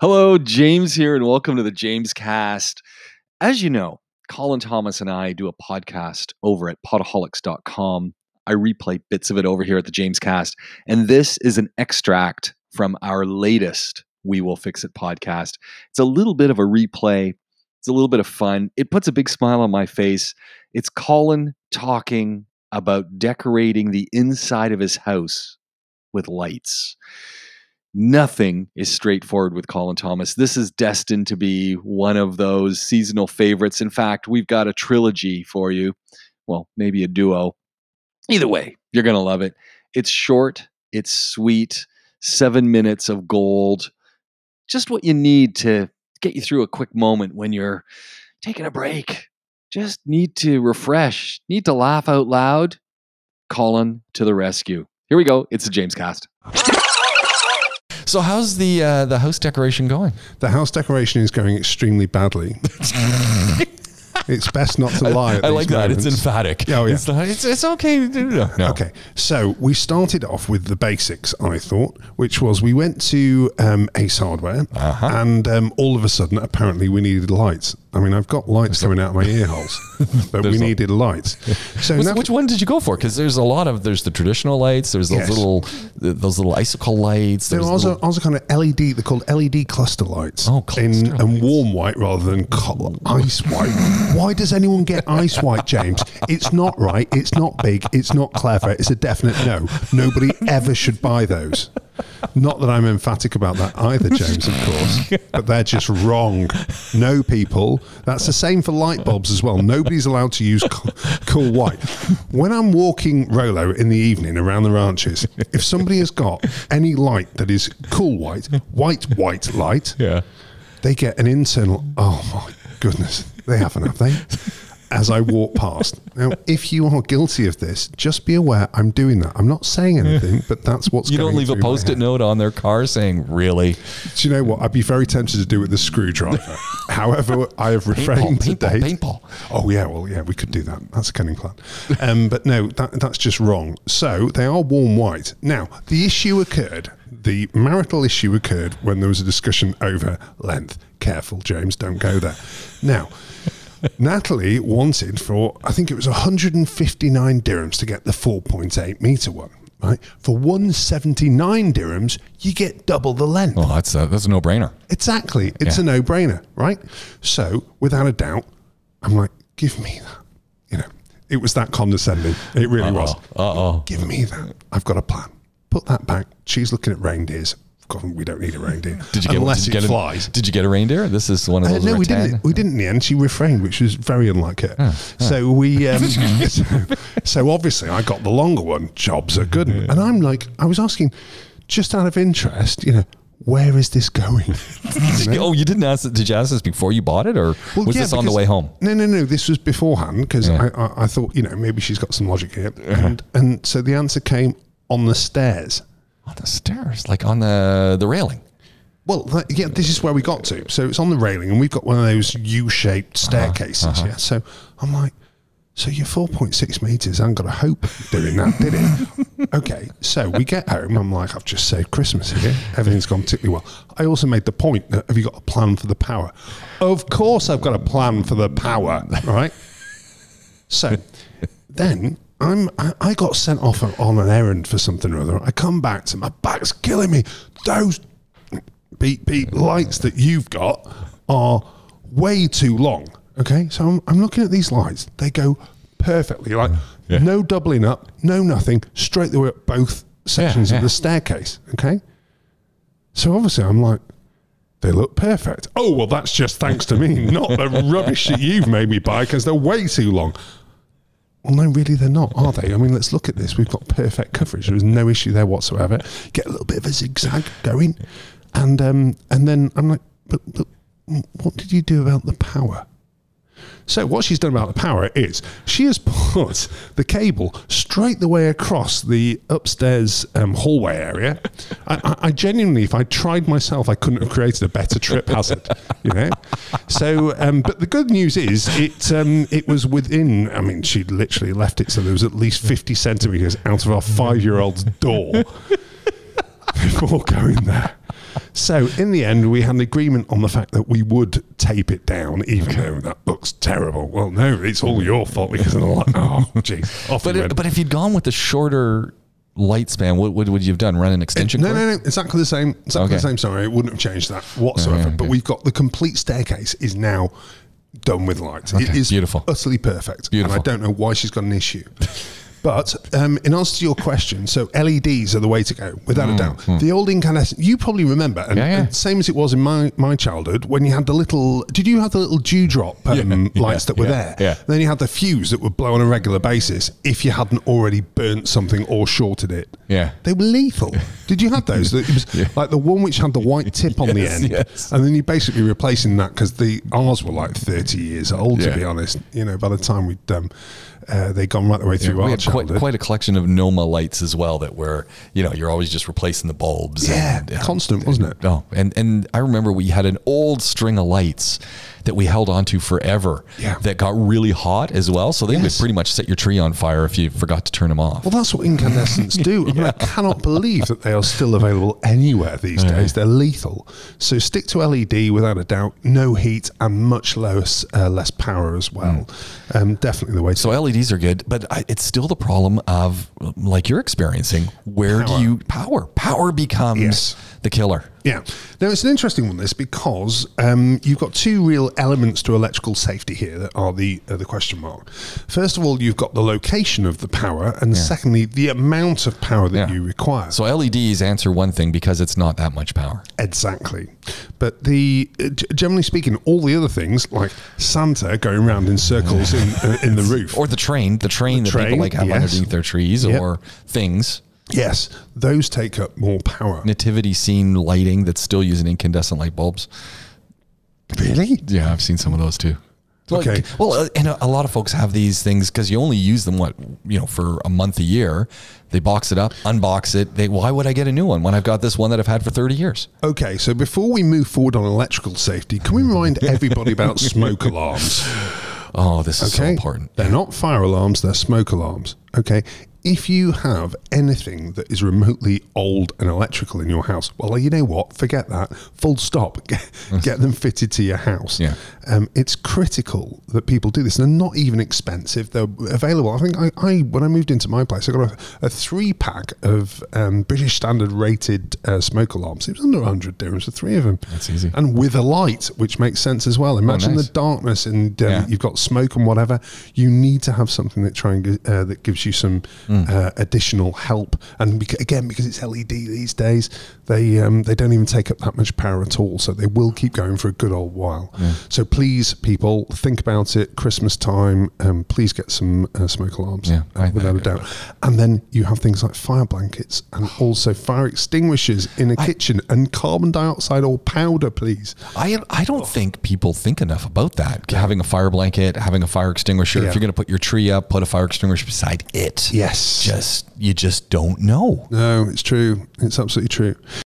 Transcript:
Hello, James here, and welcome to the James Cast. As you know, Colin Thomas and I do a podcast over at podaholics.com. I replay bits of it over here at the James Cast, and this is an extract from our latest We Will Fix It podcast. It's a little bit of a replay, it's a little bit of fun. It puts a big smile on my face. It's Colin talking about decorating the inside of his house with lights. Nothing is straightforward with Colin Thomas. This is destined to be one of those seasonal favorites. In fact, we've got a trilogy for you. Well, maybe a duo. Either way, you're going to love it. It's short, it's sweet, seven minutes of gold. Just what you need to get you through a quick moment when you're taking a break. Just need to refresh, need to laugh out loud. Colin to the rescue. Here we go. It's the James Cast. So how's the uh, the house decoration going? The house decoration is going extremely badly. it's best not to lie. at I these like that. It's emphatic. Oh, yeah. It's, not- it's, it's okay. No, no. Okay, so we started off with the basics, I thought, which was we went to um, Ace Hardware, Uh-huh. and um, all of a sudden, apparently, we needed lights. I mean, I've got lights coming out of my ear holes, but we needed lights. So What's- which one did you go for? Because there's a lot of there's the traditional lights. There's those Yes. little those little icicle lights. There There's was little- also kind of LED. They're called LED cluster lights. Oh, cluster in and warm white rather than ice white. Why does anyone get ice white, James? It's not right. It's not big. It's not clever. It's a definite no. Nobody ever should buy those. Not that I'm emphatic about that either, James, of course, but they're just wrong. No, people. That's the same for light bulbs as well. Nobody's allowed to use co- cool white. When I'm walking Rolo in the evening around the ranches, if somebody has got any light that is cool white, white, white light, yeah. they get an internal, oh my goodness, they haven't, have they? As I walk past. Now, if you are guilty of this, just be aware I'm doing that. I'm not saying anything, but that's what's going on. You don't leave a post-it note on their car saying "Really." Do you know what? I'd be very tempted to do it with the screwdriver. However, I have refrained paintball, date. paintball. Oh yeah, well yeah, we could do that. That's a cunning plan. Um, but no, that, that's just wrong. So they are warm white. Now the issue occurred. The marital issue occurred when there was a discussion over length. Careful, James, don't go there. Now. Natalie wanted for I think it was 159 dirhams to get the 4.8 meter one. Right for 179 dirhams, you get double the length. Well, that's a, that's a no-brainer. Exactly. It's Yeah. a no brainer, right? So, without a doubt, I'm like, give me that. You know, it was that condescending. It really was. Uh oh. Give me that. I've got a plan. Put that back. She's looking at reindeers. We don't need a reindeer. Did you get Unless did you it get flies. A, did you get a reindeer? This is one of Uh, those. no, we didn't. We didn't in the end. She refrained, which was very unlike her. So we, um, so, so obviously, I got the longer one. Jobs are good, and I'm like, I was asking, just out of interest, you know, where is this going? You know? Oh, you didn't ask. Did you ask this before you bought it, or Well, was yeah, this on the way home? No, no, no. This was beforehand because Yeah. I, I, I thought, you know, maybe she's got some logic here, and and so the answer came on the stairs. On the stairs, like on the the railing. Well, yeah, this is where we got to. So it's on the railing, and we've got one of those U-shaped uh-huh, staircases. Uh-huh. Yeah. So I'm like, so you're 4.6 meters. I am gonna hope doing that, did it? okay. So we get home. I'm like, I've just saved Christmas here. Everything's gone particularly well. I also made the point that have you got a plan for the power? Of course, I've got a plan for the power. Right. So then I'm I, I got sent off on an errand for something or other. I come back to my back's killing me. Those beep beep lights that you've got are way too long. Okay, so I'm, I'm looking at these lights. They go perfectly, like Yeah. no doubling up, no nothing, straight the way up both sections yeah. of the staircase. Okay, so obviously I'm like, they look perfect. Oh well, that's just thanks to me, not the rubbish that you've made me buy because they're way too long. Well, no, really, they're not, are they? I mean, let's look at this. We've got perfect coverage. There was no issue there whatsoever. Get a little bit of a zigzag going, and um, and then I'm like, but, but what did you do about the power? So what she's done about the power is she has put the cable straight the way across the upstairs um, hallway area. I, I, I genuinely, if I tried myself, I couldn't have created a better trip hazard. You know. So, um, but the good news is it um, it was within. I mean, she literally left it so there was at least fifty centimeters out of our five year old's door before going there. So in the end, we had an agreement on the fact that we would tape it down, even though that looks terrible. Well, no, it's all your fault because of the light. Oh, jeez. But it, but if you'd gone with the shorter light span, what, what would you have done? Run an extension no, cord? no, no, exactly the same. Exactly Okay. the same. Sorry, it wouldn't have changed that whatsoever. Okay, But we've got the complete staircase is now done with lights. it Okay, is beautiful. utterly perfect. Beautiful. And I don't know why she's got an issue. But um, in answer to your question, so LEDs are the way to go, without a doubt. The old incandescent, you probably remember, and, Mm, Yeah, yeah. and same as it was in my, my childhood, when you had the little, did you have the little dewdrop um, Yeah, lights that were yeah, there? yeah. Then you had the fuse that would blow on a regular basis if you hadn't already burnt something or shorted it. Yeah. They were lethal. Did you have those? It was like the one which had the white tip on the end, yes. and then you basically replacing that because the ours were like thirty years old. To be honest, you know, by the time we'd um, uh, they'd gone right the way through we our quite, quite a collection of Noma lights as well that were, you know, you're always just replacing the bulbs. yeah, and, constant, wasn't it? Oh, and and I remember we had an old string of lights that we held onto forever. Yeah. That got really hot as well. So they would pretty much set your tree on fire if you forgot to turn them off. Well, that's what incandescents do. I, mean, I cannot believe that they are still available anywhere these days. They're lethal. So stick to LED without a doubt. No heat and much less uh, less power as well. Um, definitely the way to So LEDs are good, but I, it's still the problem of like you're experiencing. Where Power. do you power? Power becomes Yes. The killer. Yeah. Now, it's an interesting one, this, because um, you've got two real elements to electrical safety here that are the, uh, the question mark. First of all, you've got the location of the power, and secondly, the amount of power that Yeah. you require. So LEDs answer one thing because it's not that much power. Exactly. But the uh, generally speaking, all the other things, like Santa going around in circles in, uh, in the roof, Or the train, the train that train, people like have yes. underneath their trees, Yep. or things. Yes, those take up more power. Nativity scene lighting that's still using incandescent light bulbs. Really? Yeah, I've seen some of those too. Okay. Well, uh, and a, a lot of folks have these things because you only use them what you know for a month a year. They box it up, unbox it. They why would I get a new one when I've got this one that I've had for thirty years? Okay, so before we move forward on electrical safety, can we remind everybody about smoke alarms? Oh, this is so important. They're not fire alarms, they're smoke alarms. Okay. If you have anything that is remotely old and electrical in your house, well, you know what? Forget that. Full stop. Get, get them fitted to your house. Yeah. Um, it's critical that people do this. They're not even expensive. They're available. I think I, I when I moved into my place, I got a, a three pack of um, British Standard rated uh, smoke alarms. It was under 100 dirhams for three of them. That's easy. And with a light, which makes sense as well. Imagine nice. the darkness and um, Yeah. you've got smoke and whatever. You need to have something that try and uh, that gives you some Hmm. uh, additional help. And beca- again, because it's LED these days, they um, they don't even take up that much power at all. So they will keep going for a good old while. So please, people, think about it. Christmas time, um, please get some uh, smoke alarms. Yeah, uh, without I- a doubt. And then you have things like fire blankets and also fire extinguishers in a kitchen and carbon dioxide or powder, please. I I don't think people think enough about that. Having a fire blanket, having a fire extinguisher. Yeah. If you're going to put your tree up, put a fire extinguisher beside it. Just you just don't know. No, it's true. It's absolutely true.